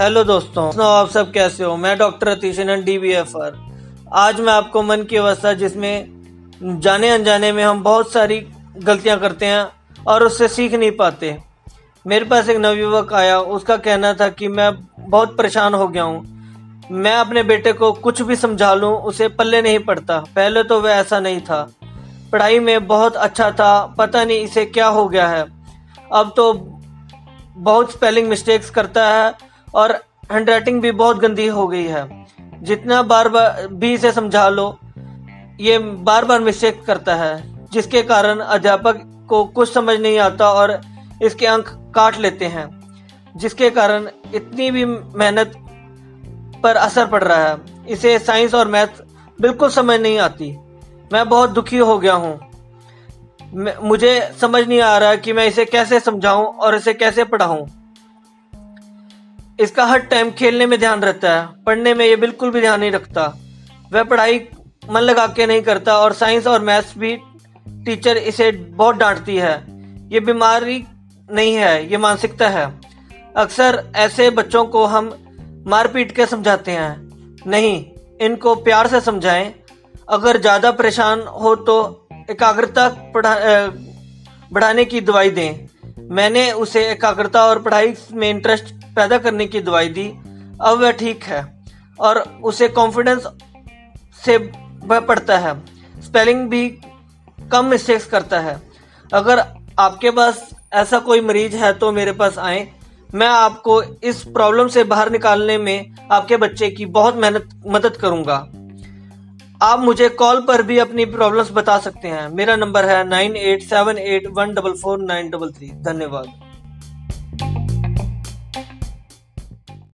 Hello दोस्तों आप सब कैसे हो? मैं doctor Atishan D B F R. आज मैं आपको मन की अवस्था जिसमें जाने अनजाने में हम बहुत सारी गलतियाँ करते हैं और उससे सीख नहीं पाते। मेरे पास एक नवयुवक आया, उसका कहना था कि मैं बहुत परेशान हो गया हूँ। मैं अपने बेटे को कुछ भी समझा लूँ, उसे पल्ले नहीं पड़ता। पहले तो वह ऐसा नहीं था। पढ़ाई में बहुत अच्छा था, पता नहीं इसे क्या हो गया है। अब तो बहुत स्पेलिंग मिस्टेक्स करता है और हैंडराइटिंग भी बहुत गंदी हो गई है। जितना बार बार भी इसे समझा लो, ये बार बार मिस्टेक करता है, जिसके कारण अध्यापक को कुछ समझ नहीं आता और इसके अंक काट लेते हैं, जिसके कारण इतनी भी मेहनत पर असर पड़ रहा है। इसे साइंस और मैथ बिल्कुल समझ नहीं आती। मैं बहुत दुखी हो गया हूँ। मुझे समझ नहीं आ रहा कि मैं इसे कैसे समझाऊं और इसे कैसे पढ़ाऊं। इसका हर टाइम खेलने में ध्यान रहता है, पढ़ने में ये बिल्कुल भी ध्यान नहीं रखता। वह पढ़ाई मन लगा के नहीं करता और साइंस और मैथ्स भी टीचर इसे बहुत डांटती है। ये बीमारी नहीं है, ये मानसिकता है। अक्सर ऐसे बच्चों को हम मार पीट के समझाते हैं। नहीं, इनको प्यार से समझाएँ। अगर ज़्यादा परेशान हो तो एकाग्रता बढ़ाने की दवाई दें। मैंने उसे एकाग्रता और पढ़ाई में इंटरेस्ट पैदा करने की दवाई दी। अब वह ठीक है और उसे कॉन्फिडेंस से वह पढ़ता है। स्पेलिंग भी कम मिस्टेक्स करता है। अगर आपके पास ऐसा कोई मरीज़ है तो मेरे पास आए। मैं आपको इस प्रॉब्लम से बाहर निकालने में आपके बच्चे की बहुत मेहनत, मदद करूँगा। आप मुझे कॉल पर भी अपनी प्रॉब्लम्स बता सकते हैं। मेरा नंबर है nine eight seven eight one double four nine double three. धन्यवाद।